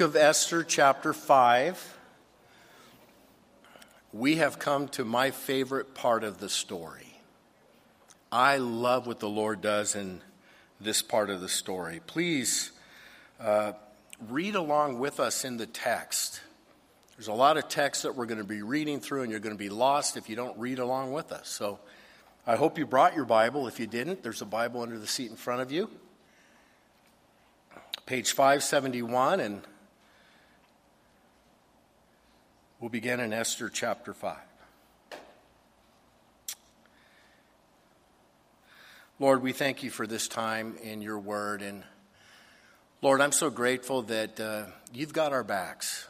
of Esther, chapter 5, we have come to my favorite part of the story. I love what the Lord does in this part of the story. Please uh, read along with us in the text. There's a lot of text that we're going to be reading through, and you're going to be lost if you don't read along with us. So I hope you brought your Bible. If you didn't, there's a Bible under the seat in front of you. Page 571, and We'll begin in Esther chapter 5. Lord, we thank you for this time in your word. And Lord, I'm so grateful that uh, you've got our backs.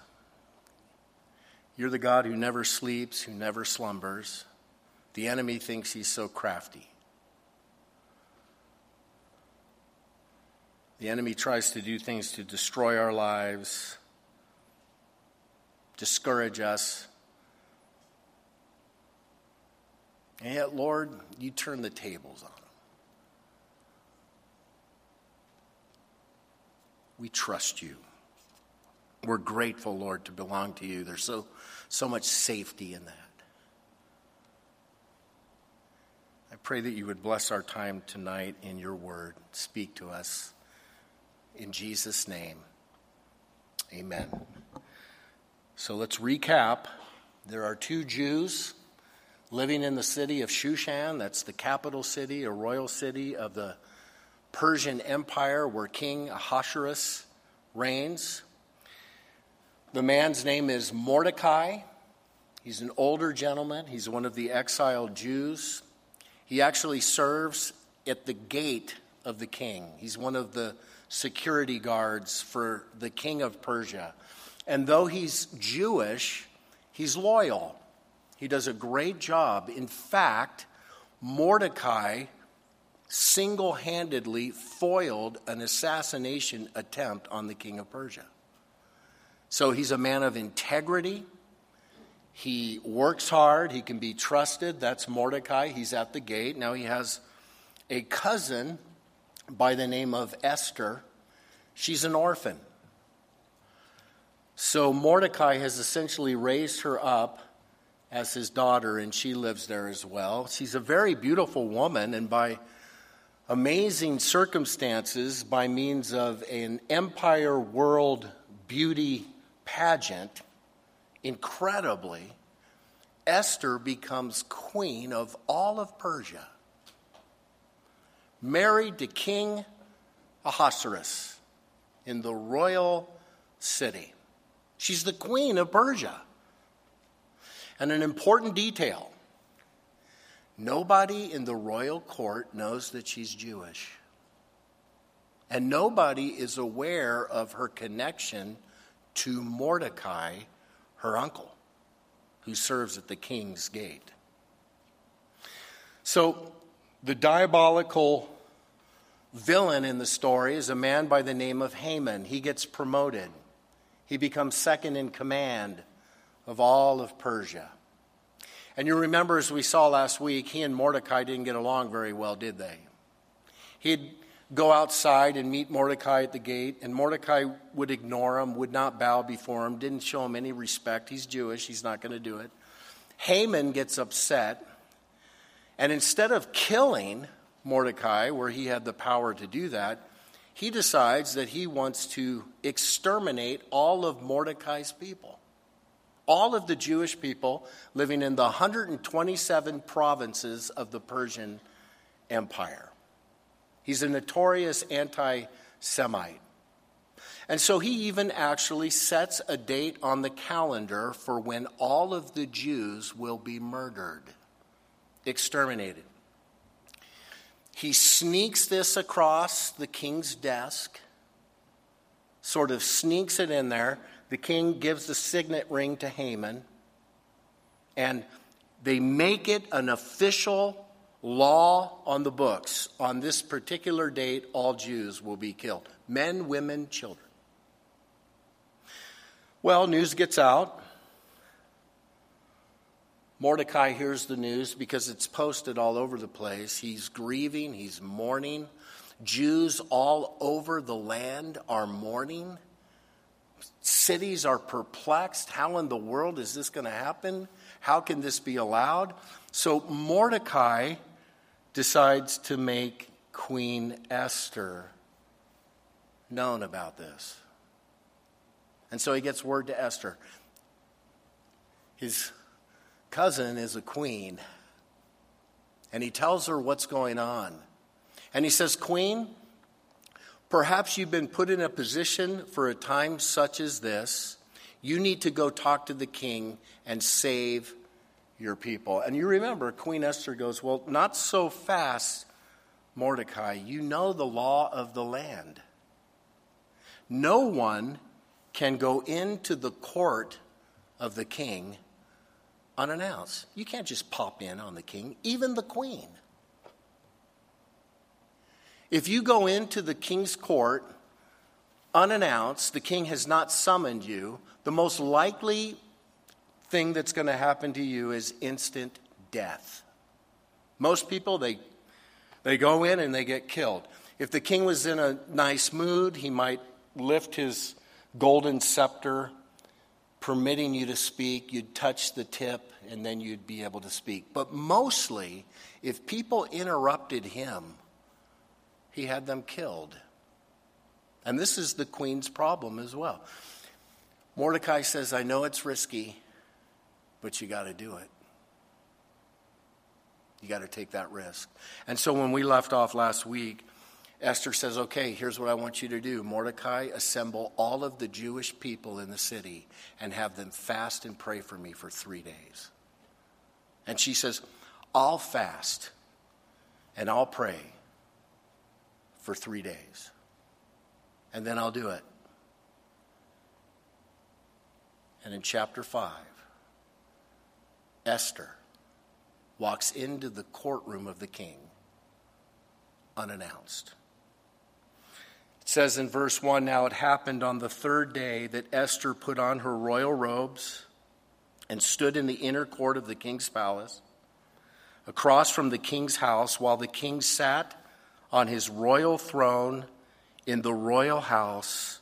You're the God who never sleeps, who never slumbers. The enemy thinks he's so crafty. The enemy tries to do things to destroy our lives, discourage us. And yet, Lord, you turn the tables on them. We trust you. We're grateful, Lord, to belong to you. There's so, so much safety in that. I pray that you would bless our time tonight in your word. Speak to us. In Jesus' name, amen. So let's recap. There are two Jews living in the city of Shushan. That's the capital city, a royal city of the Persian Empire where King Ahasuerus reigns. The man's name is Mordecai. He's an older gentleman, he's one of the exiled Jews. He actually serves at the gate of the king, he's one of the security guards for the king of Persia. And though he's Jewish, he's loyal. He does a great job. In fact, Mordecai single handedly foiled an assassination attempt on the king of Persia. So he's a man of integrity. He works hard. He can be trusted. That's Mordecai. He's at the gate. Now he has a cousin by the name of Esther. She's an orphan. So Mordecai has essentially raised her up as his daughter, and she lives there as well. She's a very beautiful woman, and by amazing circumstances, by means of an empire world beauty pageant, incredibly, Esther becomes queen of all of Persia, married to King Ahasuerus in the royal city. She's the queen of Persia. And an important detail nobody in the royal court knows that she's Jewish. And nobody is aware of her connection to Mordecai, her uncle, who serves at the king's gate. So, the diabolical villain in the story is a man by the name of Haman. He gets promoted. He becomes second in command of all of Persia. And you remember, as we saw last week, he and Mordecai didn't get along very well, did they? He'd go outside and meet Mordecai at the gate, and Mordecai would ignore him, would not bow before him, didn't show him any respect. He's Jewish, he's not going to do it. Haman gets upset, and instead of killing Mordecai, where he had the power to do that, he decides that he wants to exterminate all of Mordecai's people, all of the Jewish people living in the 127 provinces of the Persian Empire. He's a notorious anti Semite. And so he even actually sets a date on the calendar for when all of the Jews will be murdered, exterminated. He sneaks this across the king's desk, sort of sneaks it in there. The king gives the signet ring to Haman, and they make it an official law on the books. On this particular date, all Jews will be killed men, women, children. Well, news gets out. Mordecai hears the news because it's posted all over the place. He's grieving, he's mourning. Jews all over the land are mourning. cities are perplexed. How in the world is this going to happen? How can this be allowed? So Mordecai decides to make Queen Esther known about this. And so he gets word to Esther. His cousin is a queen. And he tells her what's going on. And he says, Queen, perhaps you've been put in a position for a time such as this. You need to go talk to the king and save your people. And you remember, Queen Esther goes, Well, not so fast, Mordecai. You know the law of the land. No one can go into the court of the king unannounced. You can't just pop in on the king, even the queen. If you go into the king's court unannounced, the king has not summoned you, the most likely thing that's going to happen to you is instant death. Most people, they, they go in and they get killed. If the king was in a nice mood, he might lift his golden scepter, permitting you to speak. You'd touch the tip, and then you'd be able to speak. But mostly, if people interrupted him, he had them killed. And this is the queen's problem as well. Mordecai says, I know it's risky, but you got to do it. You got to take that risk. And so when we left off last week, Esther says, Okay, here's what I want you to do. Mordecai, assemble all of the Jewish people in the city and have them fast and pray for me for three days. And she says, I'll fast and I'll pray for three days. And then I'll do it. And in chapter 5, Esther walks into the courtroom of the king unannounced It says in verse 1 Now it happened on the third day that Esther put on her royal robes and stood in the inner court of the king's palace, across from the king's house, while the king sat on his royal throne in the royal house,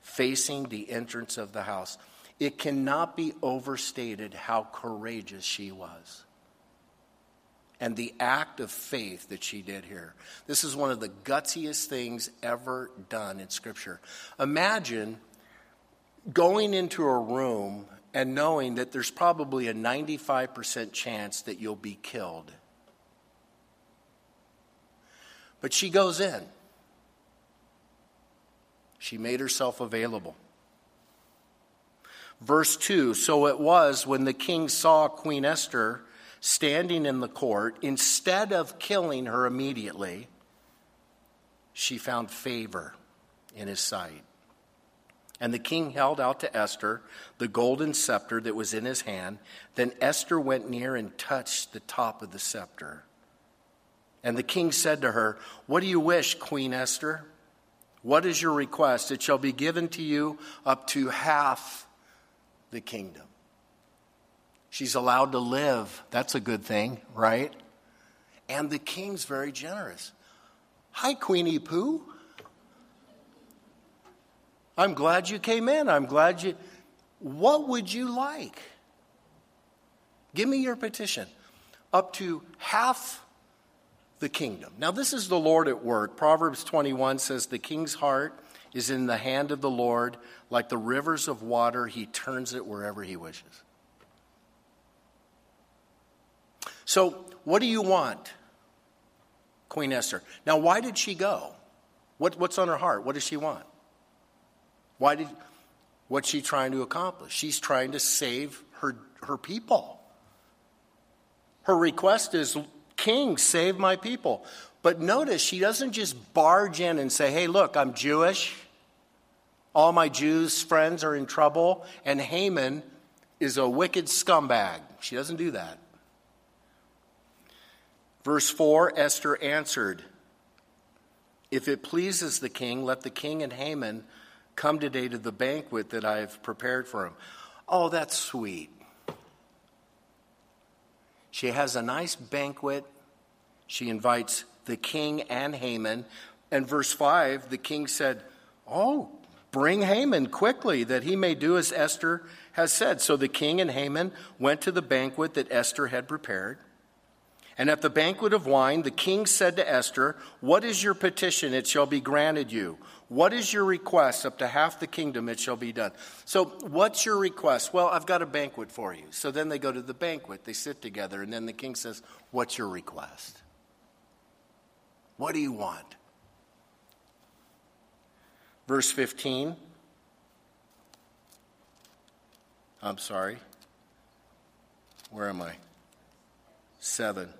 facing the entrance of the house. It cannot be overstated how courageous she was and the act of faith that she did here. This is one of the gutsiest things ever done in Scripture. Imagine going into a room and knowing that there's probably a 95% chance that you'll be killed. But she goes in. She made herself available. Verse 2 So it was when the king saw Queen Esther standing in the court, instead of killing her immediately, she found favor in his sight. And the king held out to Esther the golden scepter that was in his hand. Then Esther went near and touched the top of the scepter. And the king said to her, What do you wish, Queen Esther? What is your request? It shall be given to you up to half the kingdom. She's allowed to live. That's a good thing, right? And the king's very generous. Hi, Queenie Pooh. I'm glad you came in. I'm glad you. What would you like? Give me your petition. Up to half the kingdom. Now, this is the Lord at work. Proverbs 21 says, The king's heart is in the hand of the Lord. Like the rivers of water, he turns it wherever he wishes. So, what do you want, Queen Esther? Now, why did she go? What, what's on her heart? What does she want? Why did, what's she trying to accomplish? She's trying to save her, her people. Her request is, King, save my people. But notice she doesn't just barge in and say, hey, look, I'm Jewish. All my Jews friends are in trouble, and Haman is a wicked scumbag. She doesn't do that. Verse 4 Esther answered, If it pleases the king, let the king and Haman come today to the banquet that I have prepared for him. Oh, that's sweet. She has a nice banquet. She invites the king and Haman. And verse 5, the king said, Oh, Bring Haman quickly, that he may do as Esther has said. So the king and Haman went to the banquet that Esther had prepared. And at the banquet of wine, the king said to Esther, What is your petition? It shall be granted you. What is your request? Up to half the kingdom it shall be done. So, what's your request? Well, I've got a banquet for you. So then they go to the banquet, they sit together, and then the king says, What's your request? What do you want? Verse 15. I'm sorry. Where am I? Seven.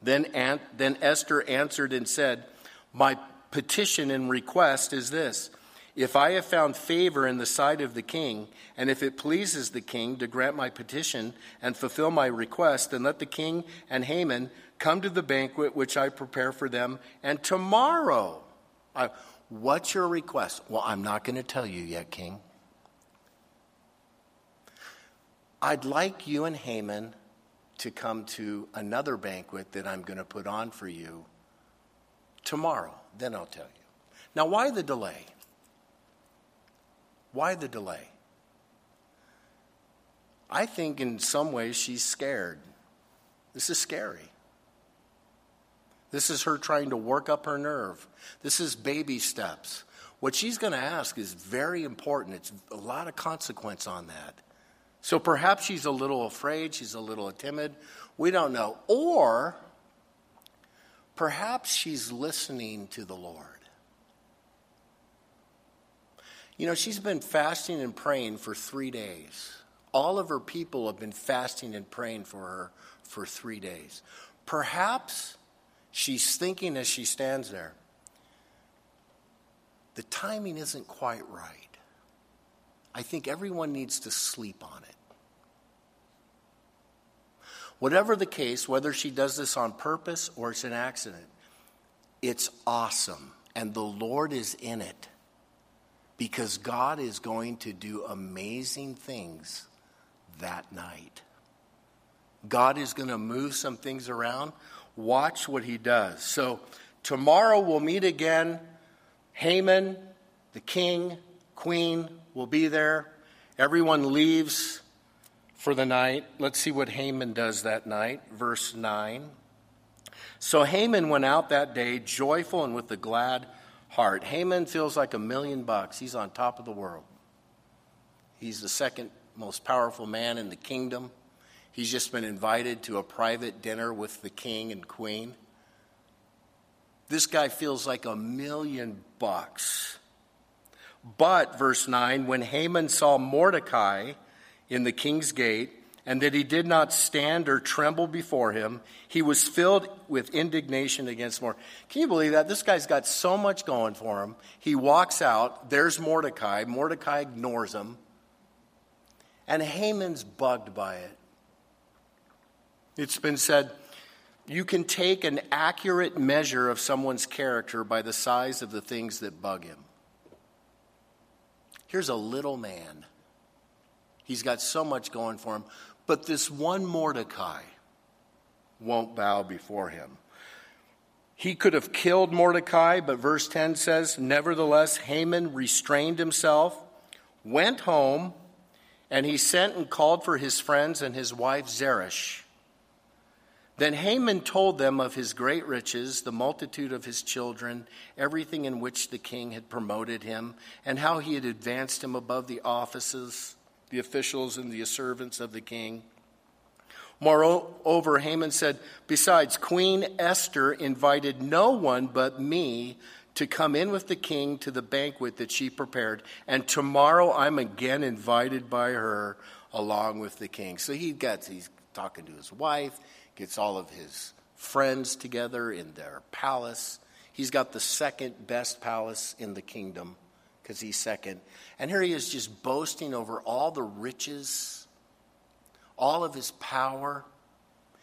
Then, then Esther answered and said, My petition and request is this If I have found favor in the sight of the king, and if it pleases the king to grant my petition and fulfill my request, then let the king and Haman come to the banquet which I prepare for them, and tomorrow. I, what's your request? Well, I'm not going to tell you yet, king. I'd like you and Haman to come to another banquet that I'm going to put on for you tomorrow. Then I'll tell you. Now, why the delay? Why the delay? I think in some ways she's scared. This is scary. This is her trying to work up her nerve. This is baby steps. What she's going to ask is very important. It's a lot of consequence on that. So perhaps she's a little afraid, she's a little timid. We don't know. Or perhaps she's listening to the Lord. You know, she's been fasting and praying for three days. All of her people have been fasting and praying for her for three days. Perhaps she's thinking as she stands there, the timing isn't quite right. I think everyone needs to sleep on it. Whatever the case, whether she does this on purpose or it's an accident, it's awesome. And the Lord is in it because God is going to do amazing things that night. God is going to move some things around. Watch what he does. So, tomorrow we'll meet again. Haman, the king, queen will be there. Everyone leaves for the night. Let's see what Haman does that night. Verse 9. So Haman went out that day joyful and with a glad heart. Haman feels like a million bucks. He's on top of the world. He's the second most powerful man in the kingdom. He's just been invited to a private dinner with the king and queen. This guy feels like a million bucks. But, verse 9, when Haman saw Mordecai in the king's gate, and that he did not stand or tremble before him. He was filled with indignation against Mordecai. Can you believe that? This guy's got so much going for him. He walks out, there's Mordecai. Mordecai ignores him. And Haman's bugged by it. It's been said you can take an accurate measure of someone's character by the size of the things that bug him. Here's a little man He's got so much going for him. But this one Mordecai won't bow before him. He could have killed Mordecai, but verse 10 says, Nevertheless, Haman restrained himself, went home, and he sent and called for his friends and his wife Zeresh. Then Haman told them of his great riches, the multitude of his children, everything in which the king had promoted him, and how he had advanced him above the offices the officials and the servants of the king. Moreover, Haman said, Besides, Queen Esther invited no one but me to come in with the king to the banquet that she prepared, and tomorrow I'm again invited by her along with the king. So he gets, he's talking to his wife, gets all of his friends together in their palace. He's got the second best palace in the kingdom because he's second. And here he is just boasting over all the riches, all of his power,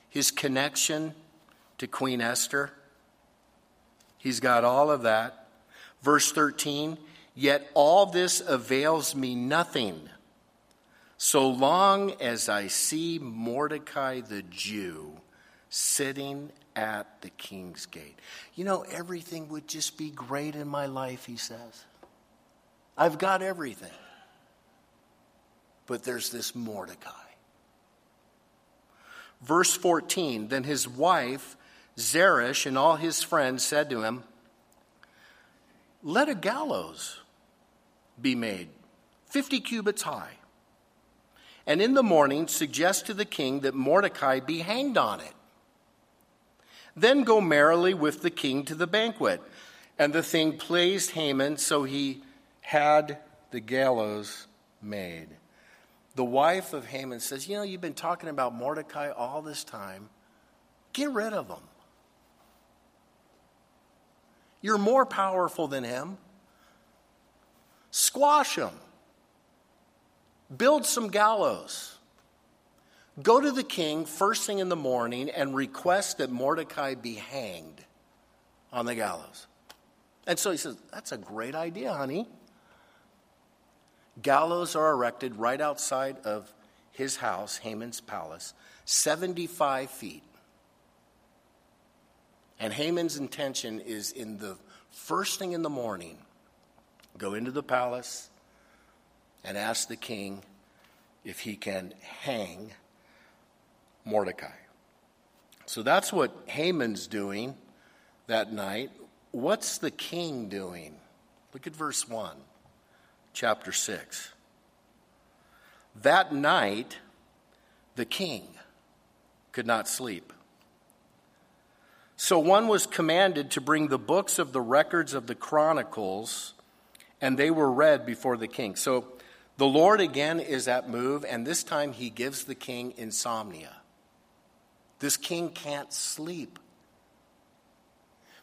his connection to Queen Esther. He's got all of that. Verse 13, yet all this avails me nothing so long as I see Mordecai the Jew sitting at the king's gate. You know, everything would just be great in my life, he says. I've got everything. But there's this Mordecai. Verse 14 Then his wife, Zeresh, and all his friends said to him, Let a gallows be made, 50 cubits high, and in the morning suggest to the king that Mordecai be hanged on it. Then go merrily with the king to the banquet. And the thing pleased Haman, so he had the gallows made. The wife of Haman says, You know, you've been talking about Mordecai all this time. Get rid of him. You're more powerful than him. Squash him. Build some gallows. Go to the king first thing in the morning and request that Mordecai be hanged on the gallows. And so he says, That's a great idea, honey. Gallows are erected right outside of his house, Haman's palace, 75 feet. And Haman's intention is in the first thing in the morning, go into the palace and ask the king if he can hang Mordecai. So that's what Haman's doing that night. What's the king doing? Look at verse 1, chapter 6. That night, the king could not sleep. So one was commanded to bring the books of the records of the chronicles, and they were read before the king. So the Lord again is at move, and this time he gives the king insomnia. This king can't sleep.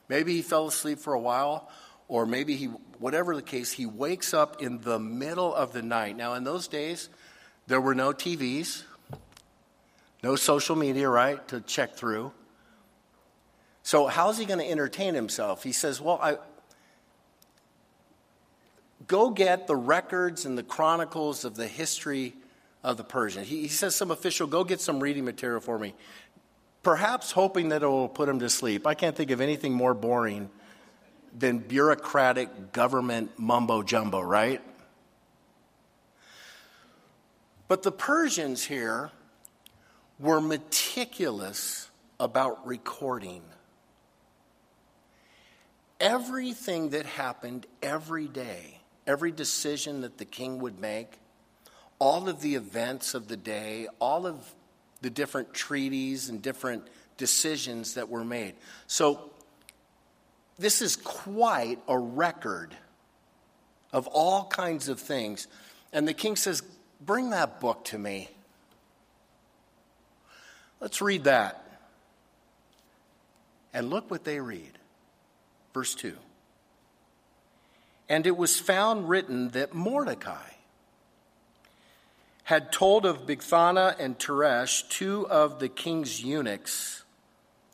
Maybe he fell asleep for a while, or maybe he, whatever the case, he wakes up in the middle of the night. Now, in those days, there were no TVs, no social media, right, to check through. So, how's he going to entertain himself? He says, Well, I, go get the records and the chronicles of the history of the Persian. He, he, says, Some official, go get some reading material for me perhaps hoping that it will put him to sleep. I can't think of anything more boring than bureaucratic government mumbo jumbo, right? But the Persians here were meticulous about recording everything that happened every day, every decision that the king would make, all of the events of the day, all of the different treaties and different decisions that were made. So, this is quite a record of all kinds of things. And the king says, Bring that book to me. Let's read that. And look what they read. Verse 2. And it was found written that Mordecai, had told of Bigthana and Teresh, two of the king's eunuchs,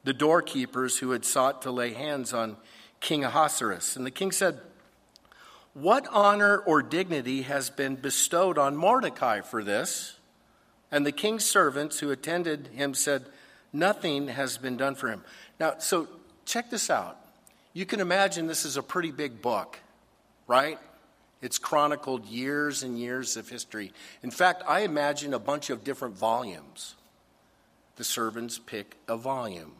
the doorkeepers who had sought to lay hands on King Ahasuerus. And the king said, What honor or dignity has been bestowed on Mordecai for this? And the king's servants who attended him said, Nothing has been done for him. Now, so check this out. You can imagine this is a pretty big book, right? It's chronicled years and years of history. In fact, I imagine a bunch of different volumes. The servants pick a volume.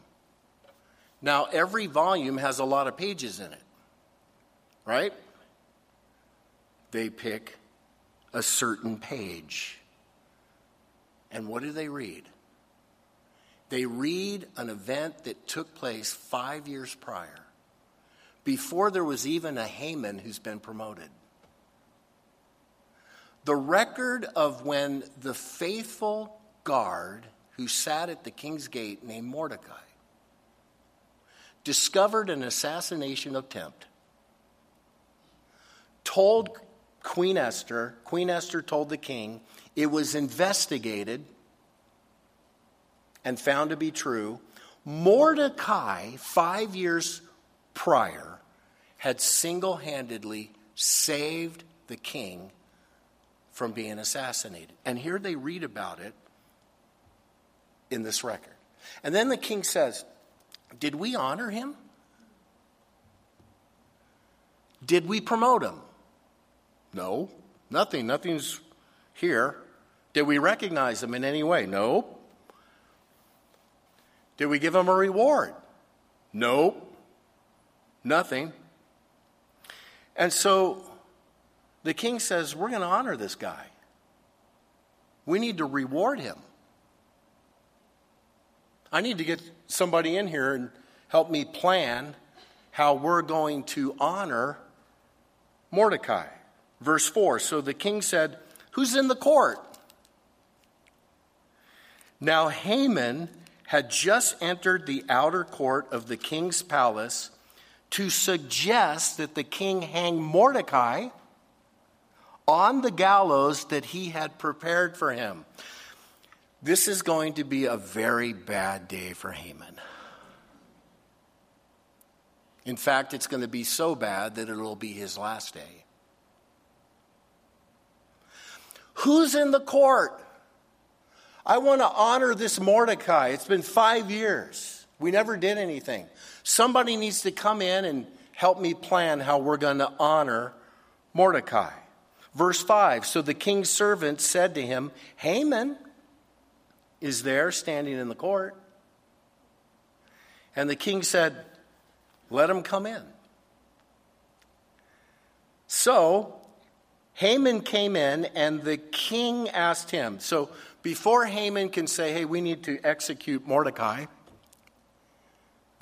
Now, every volume has a lot of pages in it, right? They pick a certain page. And what do they read? They read an event that took place five years prior, before there was even a Haman who's been promoted the record of when the faithful guard who sat at the king's gate named Mordecai discovered an assassination attempt, told Queen Esther, Queen Esther told the king, it was investigated and found to be true. Mordecai, five years prior, had single handedly saved the king from being assassinated. And here they read about it in this record. And then the king says, Did we honor him? Did we promote him? No, nothing. Nothing's here. Did we recognize him in any way? No. Did we give him a reward? No. Nothing. And so the king says, We're going to honor this guy. We need to reward him. I need to get somebody in here and help me plan how we're going to honor Mordecai. Verse 4 So the king said, Who's in the court? Now Haman had just entered the outer court of the king's palace to suggest that the king hang Mordecai on the gallows that he had prepared for him. This is going to be a very bad day for Haman. In fact, it's going to be so bad that it'll be his last day. Who's in the court? I want to honor this Mordecai. It's been five years. We never did anything. Somebody needs to come in and help me plan how we're going to honor Mordecai. Verse 5 So the king's servant said to him, Haman is there standing in the court. And the king said, Let him come in. So Haman came in, and the king asked him. So before Haman can say, Hey, we need to execute Mordecai,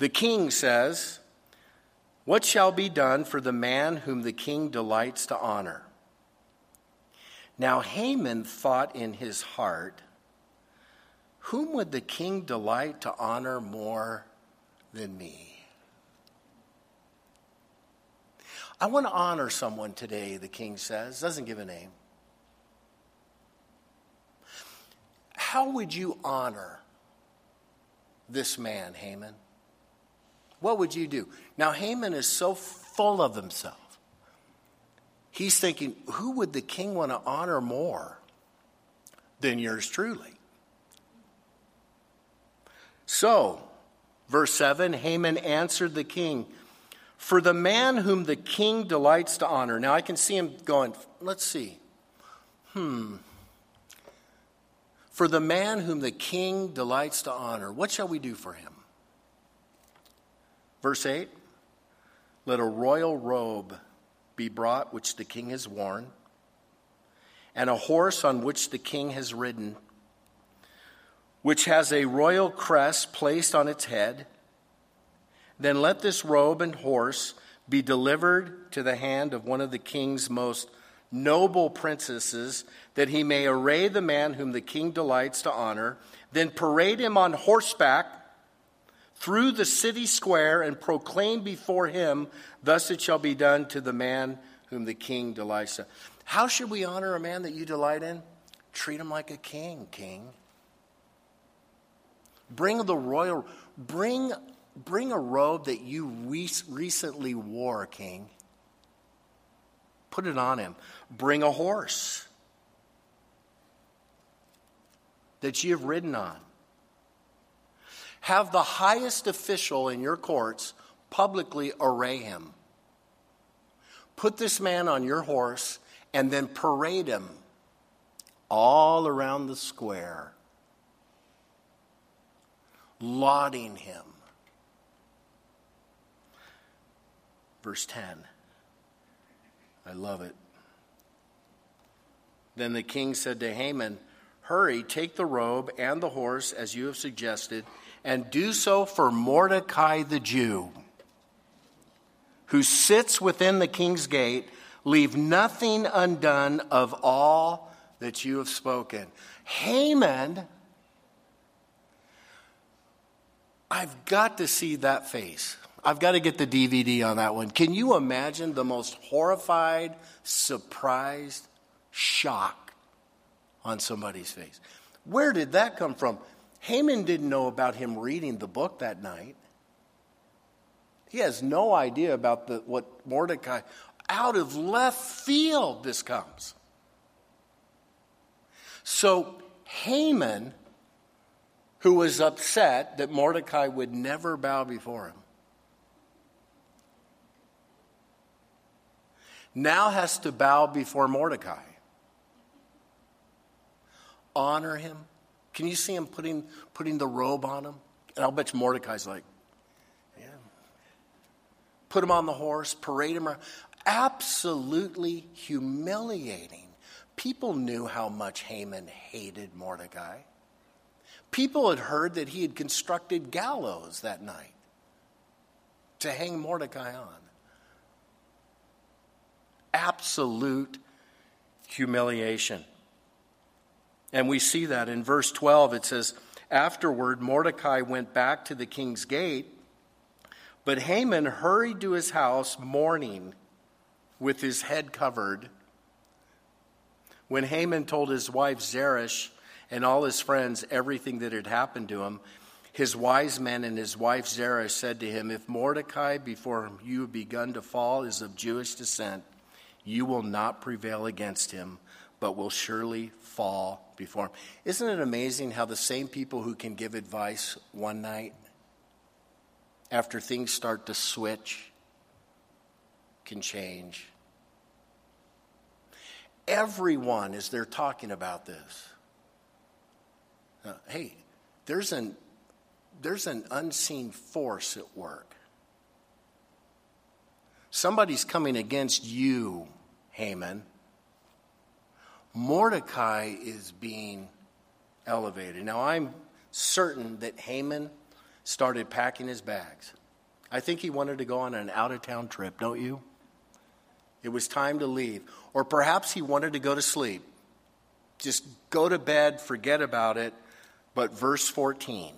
the king says, What shall be done for the man whom the king delights to honor? Now Haman thought in his heart, Whom would the king delight to honor more than me? I want to honor someone today, the king says, doesn't give a name. How would you honor this man, Haman? What would you do? Now, Haman is so full of himself. He's thinking, who would the king want to honor more than yours truly? So, verse 7 Haman answered the king, For the man whom the king delights to honor. Now, I can see him going, let's see. Hmm. For the man whom the king delights to honor, what shall we do for him? Verse 8 Let a royal robe be brought which the king has worn, and a horse on which the king has ridden, which has a royal crest placed on its head. Then let this robe and horse be delivered to the hand of one of the king's most noble princesses, that he may array the man whom the king delights to honor, then parade him on horseback through the city square and proclaim before him, Thus it shall be done to the man whom the king delights in. How should we honor a man that you delight in? Treat him like a king, king. Bring the royal, bring, bring a robe that you re- recently wore, king. Put it on him. Bring a horse that you have ridden on. Have the highest official in your courts publicly array him. Put this man on your horse and then parade him all around the square, lauding him. Verse 10. I love it. Then the king said to Haman, Hurry, take the robe and the horse as you have suggested and do so for Mordecai the Jew, who sits within the king's gate. Leave nothing undone of all that you have spoken. Haman, I've got to see that face. I've got to get the DVD on that one. Can you imagine the most horrified, surprised shock on somebody's face? Where did that come from? Haman didn't know about him reading the book that night. He has no idea about the, what Mordecai, out of left field, this comes. So Haman, who was upset that Mordecai would never bow before him, now has to bow before Mordecai. Honor him. Can you see him putting, putting the robe on him? And I'll bet you Mordecai's like, yeah. Put him on the horse, parade him around. Absolutely humiliating. People knew how much Haman hated Mordecai. People had heard that he had constructed gallows that night to hang Mordecai on. Absolute humiliation. And we see that in verse 12. It says, Afterward, Mordecai went back to the king's gate, but Haman hurried to his house mourning with his head covered. When Haman told his wife Zeresh and all his friends everything that had happened to him, his wise men and his wife Zeresh said to him, If Mordecai, before you have begun to fall, is of Jewish descent, you will not prevail against him, but will surely fall before him. Isn't it amazing how the same people who can give advice one night, after things start to switch, can change? Everyone, as they're talking about this, uh, hey, there's an, there's an unseen force at work. Somebody's coming against you, Haman. Mordecai is being elevated. Now, I'm certain that Haman started packing his bags. I think he wanted to go on an out of town trip, don't you? It was time to leave. Or perhaps he wanted to go to sleep. Just go to bed, forget about it. But verse 14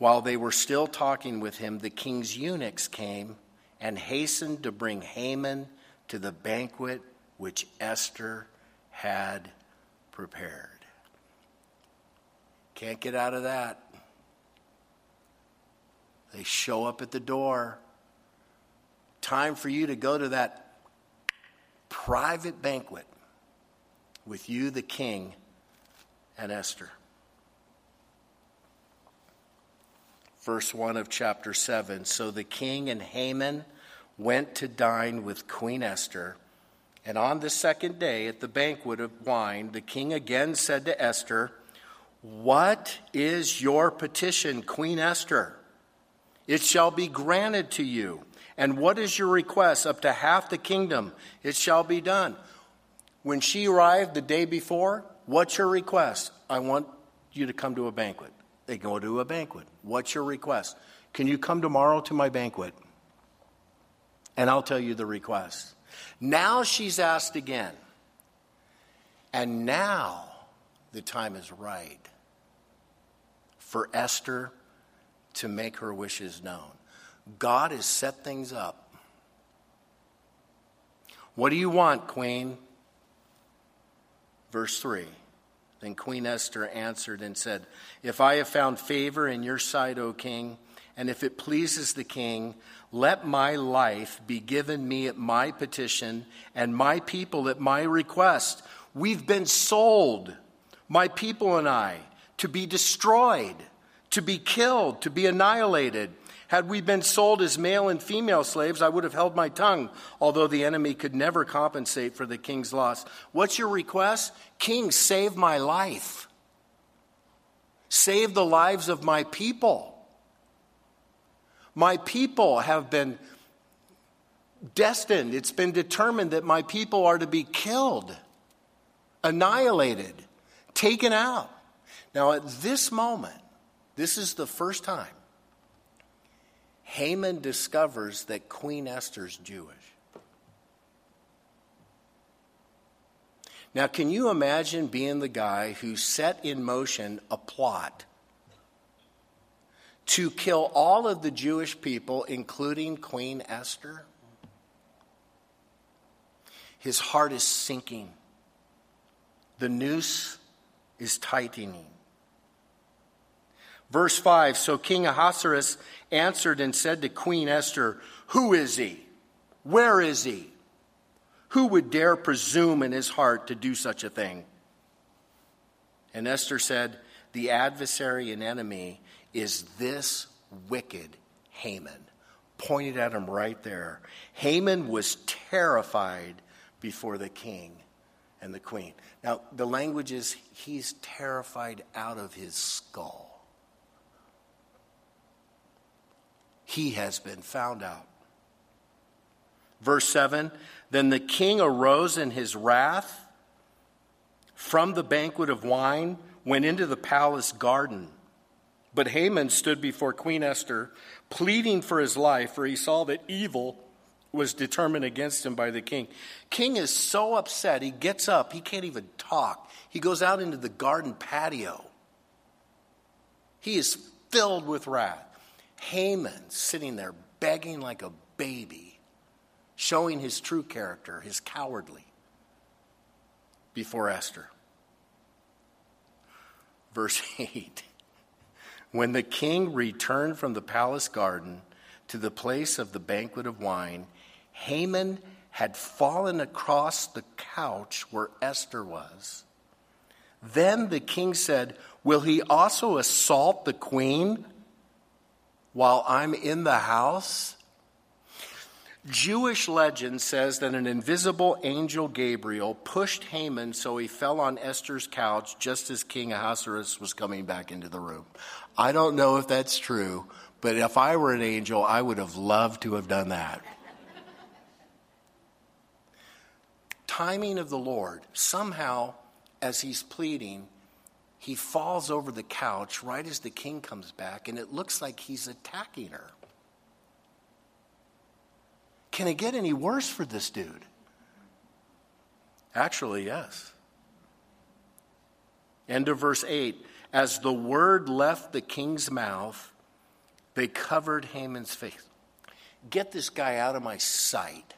while they were still talking with him, the king's eunuchs came and hastened to bring Haman to the banquet which Esther had prepared. Can't get out of that. They show up at the door. Time for you to go to that private banquet with you, the king, and Esther. Verse 1 of chapter 7. So the king and Haman went to dine with Queen Esther. And on the second day at the banquet of wine, the king again said to Esther, What is your petition, Queen Esther? It shall be granted to you. And what is your request? Up to half the kingdom, it shall be done. When she arrived the day before, what's your request? I want you to come to a banquet. They go to a banquet. What's your request? Can you come tomorrow to my banquet? And I'll tell you the request. Now she's asked again. And now the time is right for Esther to make her wishes known. God has set things up. What do you want, Queen? Verse 3 then Queen Esther answered and said, If I have found favor in your sight, O king, and if it pleases the king, let my life be given me at my petition, and my people at my request. We've been sold, my people and I, to be destroyed, to be killed, to be annihilated. Had we been sold as male and female slaves, I would have held my tongue, although the enemy could never compensate for the king's loss. What's your request? King, save my life. Save the lives of my people. My people have been destined, it's been determined that my people are to be killed, annihilated, taken out. Now, at this moment, this is the first time Haman discovers that Queen Esther's Jewish. Now, can you imagine being the guy who set in motion a plot to kill all of the Jewish people, including Queen Esther? His heart is sinking, the noose is tightening. Verse 5 So King Ahasuerus answered and said to Queen Esther, Who is he? Where is he? Who would dare presume in his heart to do such a thing? And Esther said, The adversary and enemy is this wicked Haman. pointed at him right there. Haman was terrified before the king and the queen. Now, the language is he's terrified out of his skull. He has been found out. Verse 7 Then the king arose in his wrath from the banquet of wine, went into the palace garden. But Haman stood before Queen Esther, pleading for his life, for he saw that evil was determined against him by the king. King is so upset, he gets up, he can't even talk. He goes out into the garden patio. He is filled with wrath. Haman sitting there begging like a baby, showing his true character, his cowardly, before Esther. Verse 8 When the king returned from the palace garden to the place of the banquet of wine, Haman had fallen across the couch where Esther was. Then the king said, Will he also assault the queen while I'm in the house? Jewish legend says that an invisible angel Gabriel pushed Haman so he fell on Esther's couch just as King Ahasuerus was coming back into the room. I don't know if that's true, but if I were an angel, I would have loved to have done that. Timing of the Lord, somehow, as he's pleading, he falls over the couch right as the king comes back, and it looks like he's attacking her. Can it get any worse for this dude? Actually, yes. End of verse 8. As the word left the king's mouth, they covered Haman's face. Get this guy out of my sight.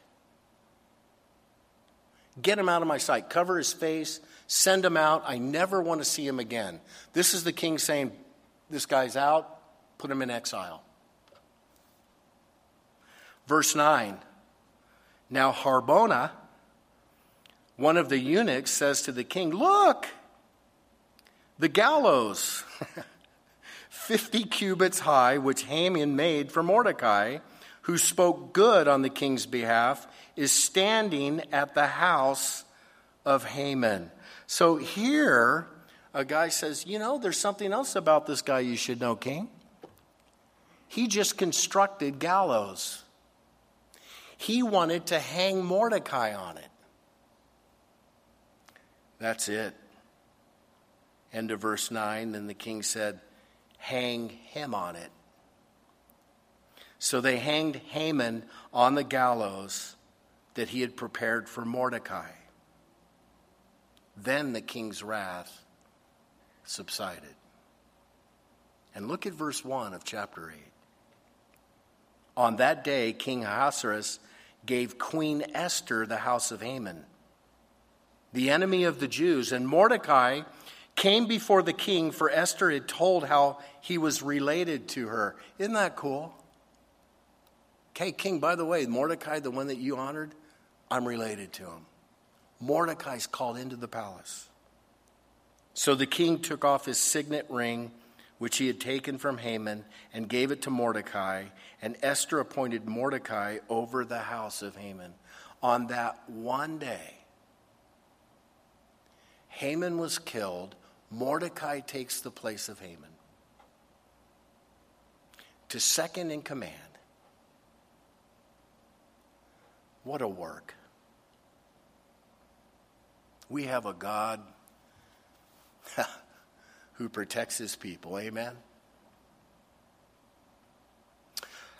Get him out of my sight. Cover his face. Send him out. I never want to see him again. This is the king saying, This guy's out. Put him in exile. Verse 9 Now Harbona, one of the eunuchs, says to the king, Look, the gallows, 50 cubits high, which Haman made for Mordecai, who spoke good on the king's behalf, is standing at the house of Haman. So here, a guy says, You know, there's something else about this guy you should know, king. He just constructed gallows he wanted to hang Mordecai on it. That's it. End of verse 9. Then the king said, Hang him on it. So they hanged Haman on the gallows that he had prepared for Mordecai. Then the king's wrath subsided. And look at verse 1 of chapter 8. On that day, King Ahasuerus gave Queen Esther the house of Haman, the enemy of the Jews. And Mordecai came before the king, for Esther had told how he was related to her. Isn't that cool? Okay, king, by the way, Mordecai, the one that you honored, I'm related to him. Mordecai's called into the palace. So the king took off his signet ring which he had taken from Haman, and gave it to Mordecai. And Esther appointed Mordecai over the house of Haman. On that one day, Haman was killed. Mordecai takes the place of Haman to second in command. What a work. We have a God who protects his people. Amen.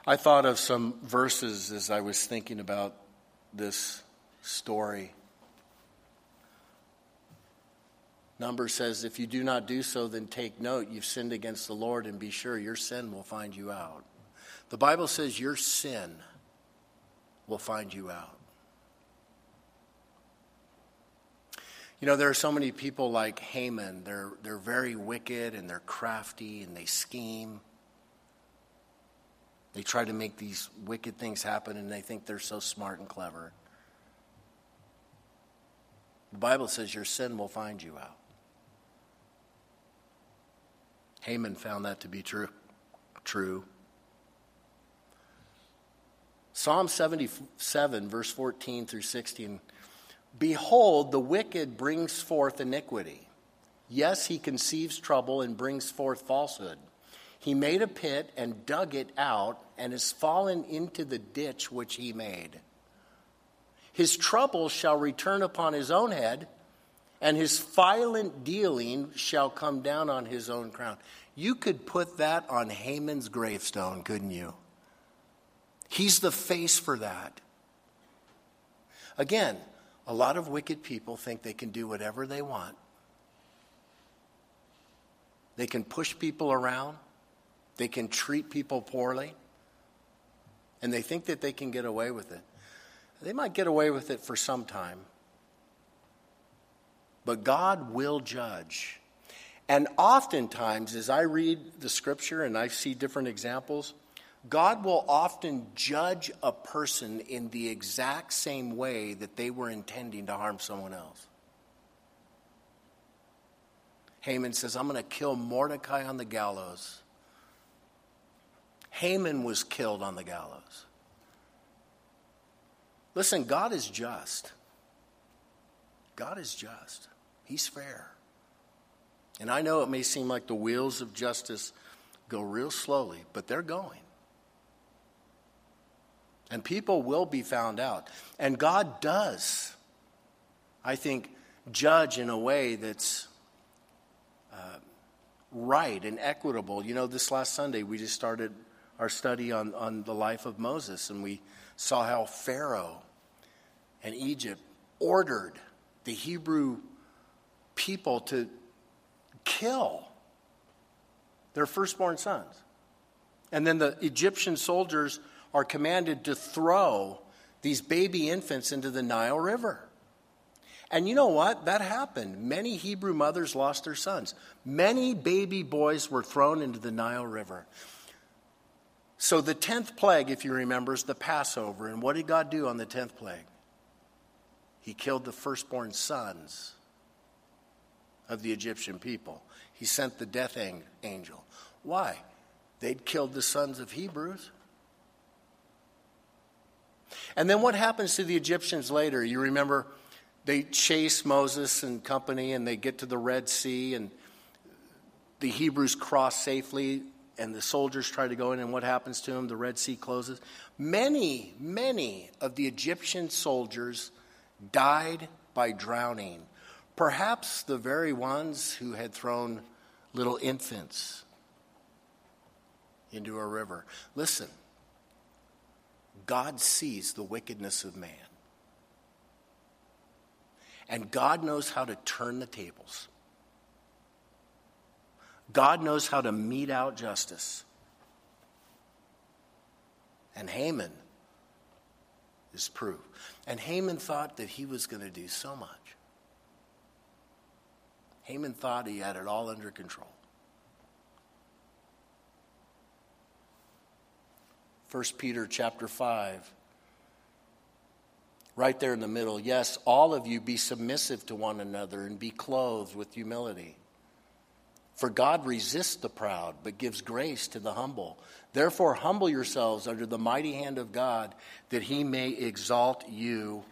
I thought of some verses as I was thinking about this story. Number says, If you do not do so, then take note, you've sinned against the Lord, and be sure your sin will find you out. The Bible says your sin will find you out. You know, there are so many people like Haman. They're, they're very wicked and they're crafty and they scheme. They try to make these wicked things happen and they think they're so smart and clever. The Bible says your sin will find you out. Haman found that to be true. True. Psalm 77, verse 14 through 16 Behold, the wicked brings forth iniquity. Yes, he conceives trouble and brings forth falsehood. He made a pit and dug it out and has fallen into the ditch which he made. His trouble shall return upon his own head, and his violent dealing shall come down on his own crown. You could put that on Haman's gravestone, couldn't you? He's the face for that. Again, a lot of wicked people think they can do whatever they want. They can push people around, they can treat people poorly, and they think that they can get away with it. They might get away with it for some time, but God will judge. And oftentimes, as I read the scripture and I see different examples, God will often judge a person in the exact same way that they were intending to harm someone else. Haman says, I'm going to kill Mordecai on the gallows. Haman was killed on the gallows. Listen, God is just. God is just. He's fair. And I know it may seem like the wheels of justice go real slowly, but they're going. And people will be found out. And God does, I think, judge in a way that's uh, right and equitable. You know, this last Sunday we just started our study on, on the life of Moses, and we saw how Pharaoh and Egypt ordered the Hebrew people to kill their firstborn sons. And then the Egyptian soldiers are commanded to throw these baby infants into the Nile River. And you know what? That happened. Many Hebrew mothers lost their sons. Many baby boys were thrown into the Nile River. So, the 10th plague, if you remember, is the Passover. And what did God do on the 10th plague? He killed the firstborn sons of the Egyptian people. He sent the death angel. Why? They'd killed the sons of Hebrews. And then what happens to the Egyptians later? You remember they chase Moses and company and they get to the Red Sea and the Hebrews cross safely and the soldiers try to go in and what happens to them? The Red Sea closes. Many, many of the Egyptian soldiers died by drowning. Perhaps the very ones who had thrown little infants into a river. Listen, God sees the wickedness of man. And God knows how to turn the tables. God knows how to mete out justice. And Haman is proof. And Haman thought that he was going to do so much. Haman thought he had it all under control. 1 Peter chapter 5. Right there in the middle. Yes, all of you be submissive to one another and be clothed with humility. For God resists the proud, but gives grace to the humble. Therefore, humble yourselves under the mighty hand of God, that he may exalt you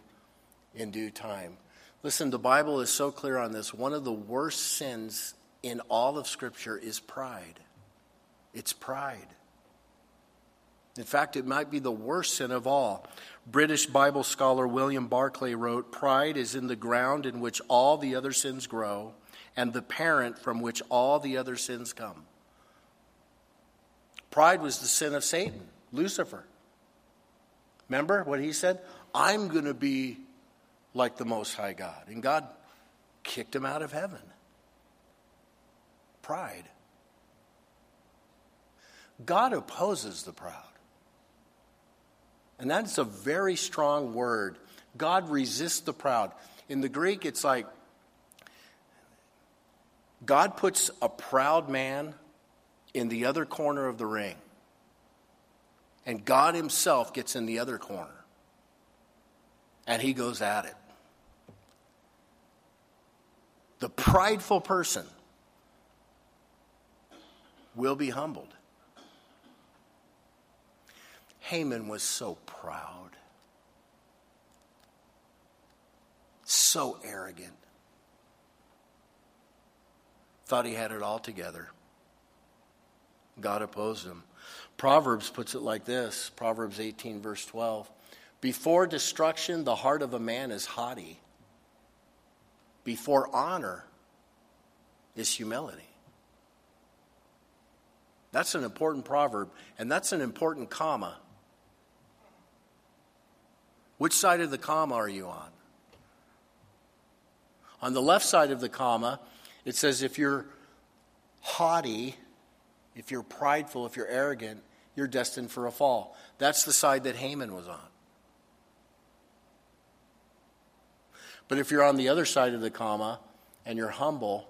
in due time. Listen, the Bible is so clear on this. One of the worst sins in all of Scripture is pride. It's pride. In fact, it might be the worst sin of all. British Bible scholar William Barclay wrote Pride is in the ground in which all the other sins grow, and the parent from which all the other sins come. Pride was the sin of Satan, Lucifer. Remember what he said? I'm going to be like the Most High God. And God kicked him out of heaven. Pride. God opposes the proud. And that's a very strong word. God resists the proud. In the Greek, it's like God puts a proud man in the other corner of the ring, and God Himself gets in the other corner, and He goes at it. The prideful person will be humbled. Haman was so proud, so arrogant, thought he had it all together. God opposed him. Proverbs puts it like this Proverbs 18, verse 12. Before destruction, the heart of a man is haughty. Before honor is humility. That's an important proverb, and that's an important comma. Which side of the comma are you on? On the left side of the comma, it says if you're haughty, if you're prideful, if you're arrogant, you're destined for a fall. That's the side that Haman was on. But if you're on the other side of the comma and you're humble,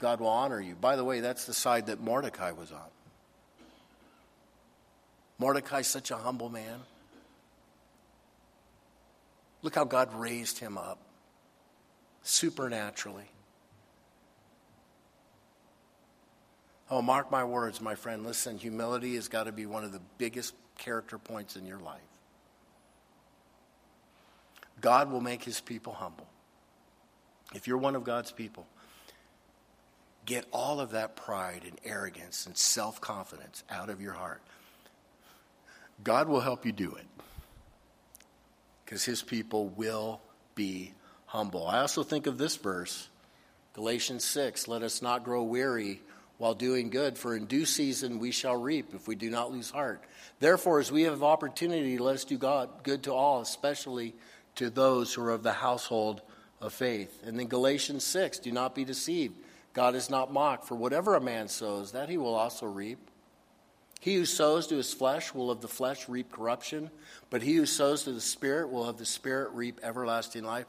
God will honor you. By the way, that's the side that Mordecai was on. Mordecai's such a humble man. Look how God raised him up supernaturally. Oh, mark my words, my friend. Listen, humility has got to be one of the biggest character points in your life. God will make his people humble. If you're one of God's people, get all of that pride and arrogance and self confidence out of your heart. God will help you do it because his people will be humble. I also think of this verse, Galatians 6 let us not grow weary while doing good, for in due season we shall reap if we do not lose heart. Therefore, as we have opportunity, let us do God, good to all, especially to those who are of the household of faith. And then Galatians 6 do not be deceived. God is not mocked, for whatever a man sows, that he will also reap. He who sows to his flesh will of the flesh reap corruption, but he who sows to the Spirit will of the Spirit reap everlasting life.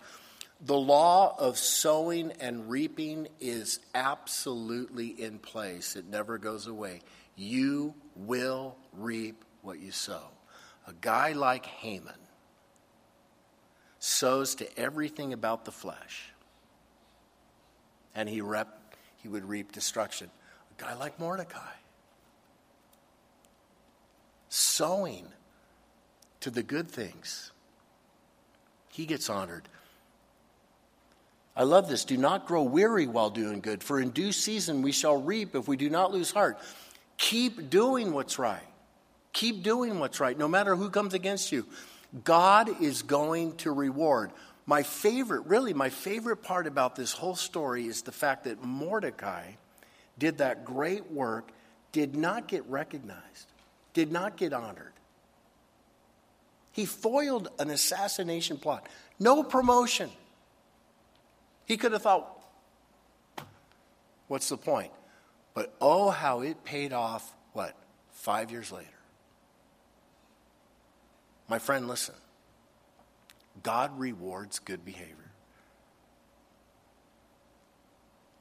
The law of sowing and reaping is absolutely in place, it never goes away. You will reap what you sow. A guy like Haman sows to everything about the flesh, and he, rep, he would reap destruction. A guy like Mordecai, sowing to the good things, he gets honored. I love this. Do not grow weary while doing good, for in due season we shall reap if we do not lose heart. Keep doing what's right. Keep doing what's right, no matter who comes against you. God is going to reward. My favorite, really, my favorite part about this whole story is the fact that Mordecai did that great work, did not get recognized, did not get honored. He foiled an assassination plot, no promotion. He could have thought, what's the point? But oh, how it paid off, what, five years later. My friend, listen. God rewards good behavior.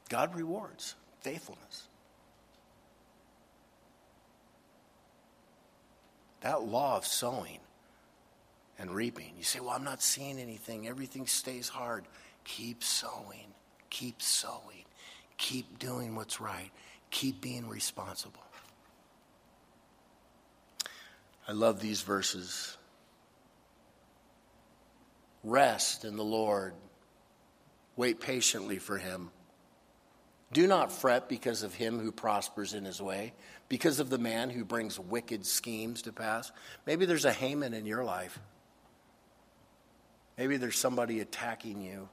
God rewards faithfulness. That law of sowing and reaping. You say, Well, I'm not seeing anything. Everything stays hard. Keep sowing. Keep sowing. Keep doing what's right. Keep being responsible. I love these verses. Rest in the Lord. Wait patiently for him. Do not fret because of him who prospers in his way, because of the man who brings wicked schemes to pass. Maybe there's a Haman in your life. Maybe there's somebody attacking you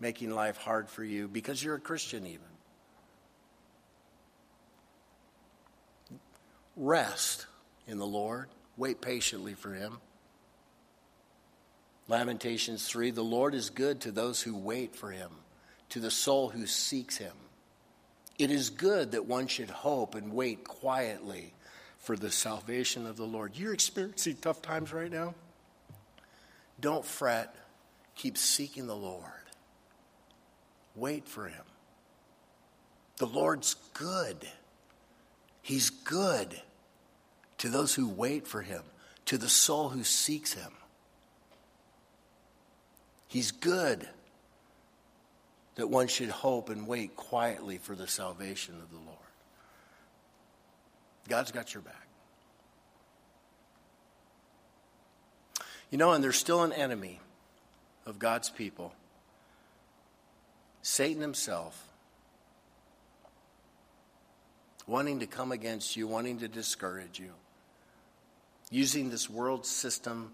making life hard for you because you're a Christian, even. Rest in the Lord, wait patiently for Him. Lamentations 3 The Lord is good to those who wait for Him, to the soul who seeks Him. It is good that one should hope and wait quietly for the salvation of the Lord. You're experiencing tough times right now? Don't fret. Keep seeking the Lord. Wait for him. The Lord's good. He's good to those who wait for him, to the soul who seeks him. He's good that one should hope and wait quietly for the salvation of the Lord. God's got your back. You know, and there's still an enemy of God's people Satan himself, wanting to come against you, wanting to discourage you, using this world system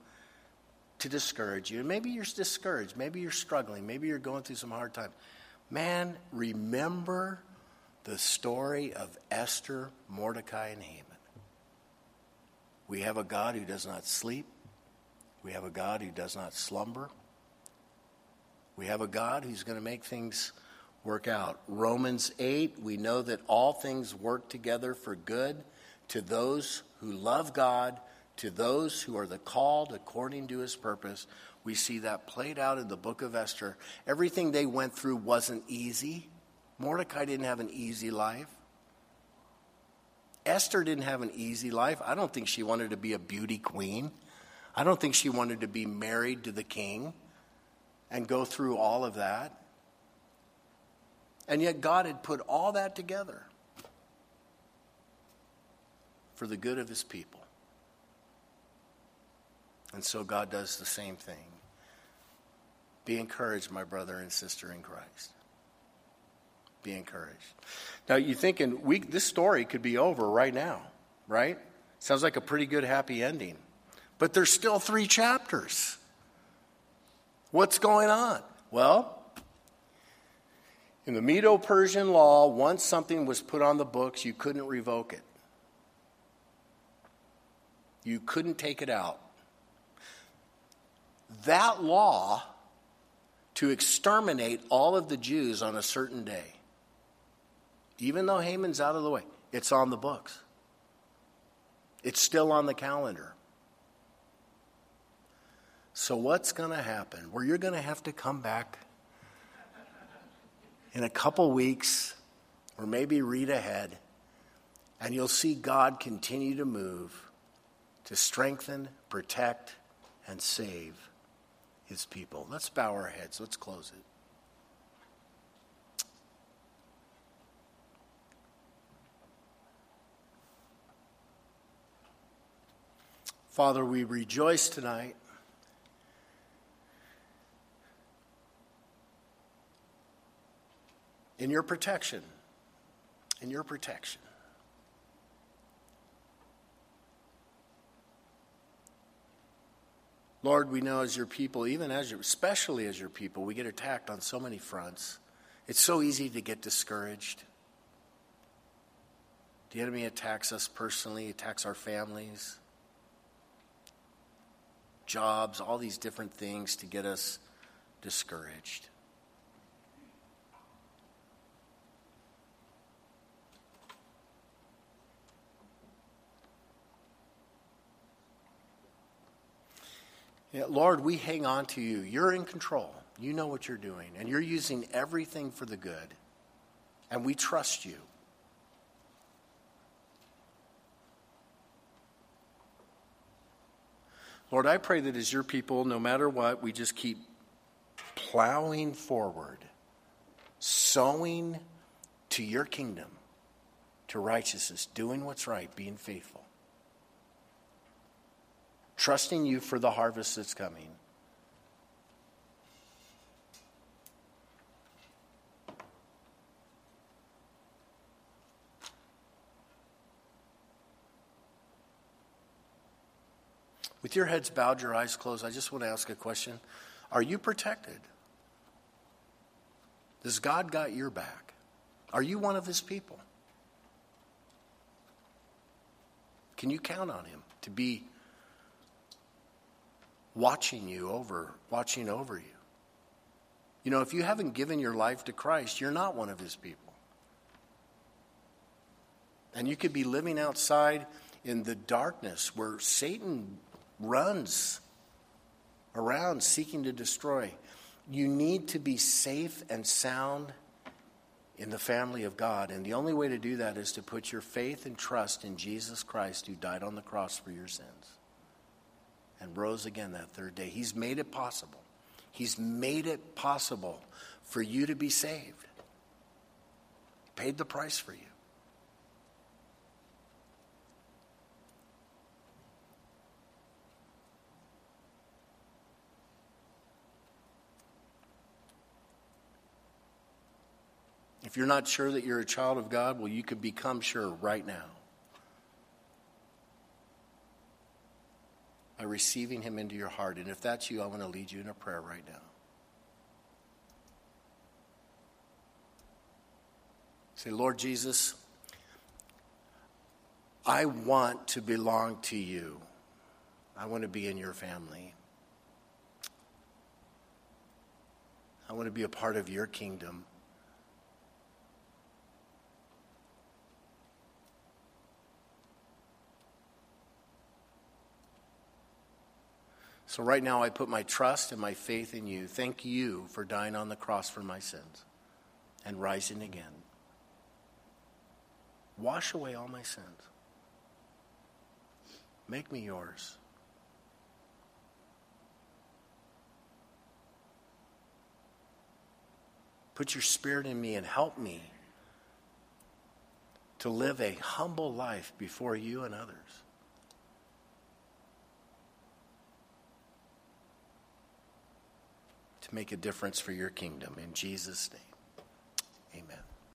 to discourage you. And maybe you're discouraged, maybe you're struggling, maybe you're going through some hard times. Man, remember the story of Esther, Mordecai, and Haman. We have a God who does not sleep. We have a God who does not slumber. We have a God who's going to make things work out. Romans 8, we know that all things work together for good to those who love God, to those who are the called according to his purpose. We see that played out in the book of Esther. Everything they went through wasn't easy. Mordecai didn't have an easy life. Esther didn't have an easy life. I don't think she wanted to be a beauty queen. I don't think she wanted to be married to the king and go through all of that. And yet, God had put all that together for the good of his people. And so, God does the same thing. Be encouraged, my brother and sister in Christ. Be encouraged. Now, you're thinking, we, this story could be over right now, right? Sounds like a pretty good happy ending. But there's still three chapters. What's going on? Well, in the Medo Persian law, once something was put on the books, you couldn't revoke it. You couldn't take it out. That law to exterminate all of the Jews on a certain day, even though Haman's out of the way, it's on the books. It's still on the calendar. So, what's going to happen? Well, you're going to have to come back in a couple weeks or maybe read ahead, and you'll see God continue to move to strengthen, protect, and save his people. Let's bow our heads. Let's close it. Father, we rejoice tonight in your protection. In your protection. Lord, we know as your people, even as your, especially as your people, we get attacked on so many fronts. It's so easy to get discouraged. The enemy attacks us personally, attacks our families, jobs, all these different things to get us discouraged. Lord, we hang on to you. You're in control. You know what you're doing, and you're using everything for the good. And we trust you. Lord, I pray that as your people, no matter what, we just keep plowing forward, sowing to your kingdom, to righteousness, doing what's right, being faithful trusting you for the harvest that's coming. With your heads bowed, your eyes closed, I just want to ask a question. Are you protected? Does God got your back? Are you one of his people? Can you count on him to be watching you over, watching over you. You know, if you haven't given your life to Christ, you're not one of his people. And you could be living outside in the darkness where Satan runs around seeking to destroy. You need to be safe and sound in the family of God. And the only way to do that is to put your faith and trust in Jesus Christ who died on the cross for your sins and rose again that third day. He's made it possible. He's made it possible for you to be saved. He paid the price for you. If you're not sure that you're a child of God, well, you could become sure right now. By receiving Him into your heart. And if that's you, I want to lead you in a prayer right now. Say, Lord Jesus, I want to belong to you. I want to be in your family. I want to be a part of your kingdom. So, right now, I put my trust and my faith in you. Thank you for dying on the cross for my sins and rising again. Wash away all my sins. Make me yours. Put your spirit in me and help me to live a humble life before you and others. To make a difference for your kingdom. In Jesus' name, amen.